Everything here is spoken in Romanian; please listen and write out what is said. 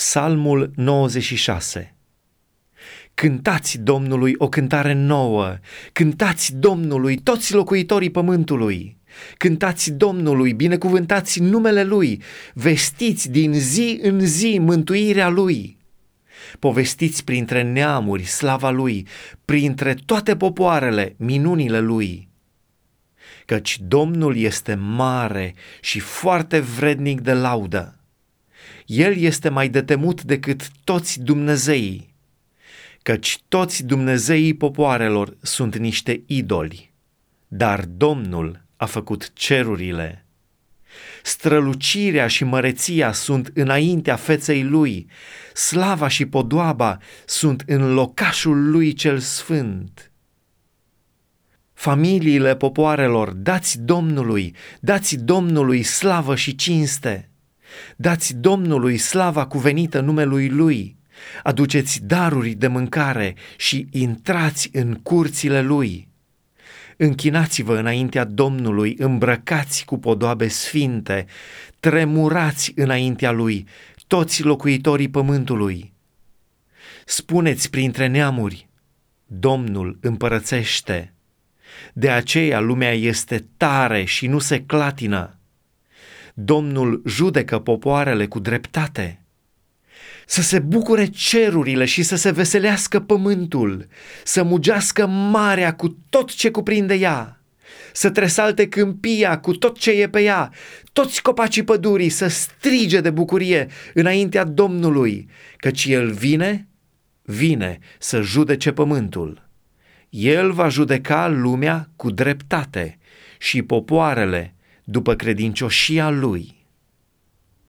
Psalmul 96 Cântați Domnului o cântare nouă, cântați Domnului toți locuitorii pământului. Cântați Domnului, binecuvântați numele Lui, vestiți din zi în zi mântuirea Lui. Povestiți printre neamuri slava Lui, printre toate popoarele minunile Lui. Căci Domnul este mare și foarte vrednic de laudă. El este mai de temut decât toți Dumnezeii, căci toți Dumnezeii popoarelor sunt niște idoli, dar Domnul a făcut cerurile. Strălucirea și măreția sunt înaintea feței lui, slava și podoaba sunt în locașul lui cel sfânt. Familiile popoarelor, dați Domnului, dați Domnului slavă și cinste. Dați Domnului slava cuvenită numelui Lui, aduceți daruri de mâncare și intrați în curțile Lui. Închinați-vă înaintea Domnului, îmbrăcați cu podoabe sfinte, tremurați înaintea Lui, toți locuitorii pământului. Spuneți printre neamuri, Domnul împărățește. De aceea lumea este tare și nu se clatină. Domnul judecă popoarele cu dreptate. Să se bucure cerurile și să se veselească pământul, să mugească marea cu tot ce cuprinde ea, să tresalte câmpia cu tot ce e pe ea, toți copacii pădurii să strige de bucurie înaintea Domnului, căci El vine, vine să judece pământul. El va judeca lumea cu dreptate și popoarele după credincioșia lui.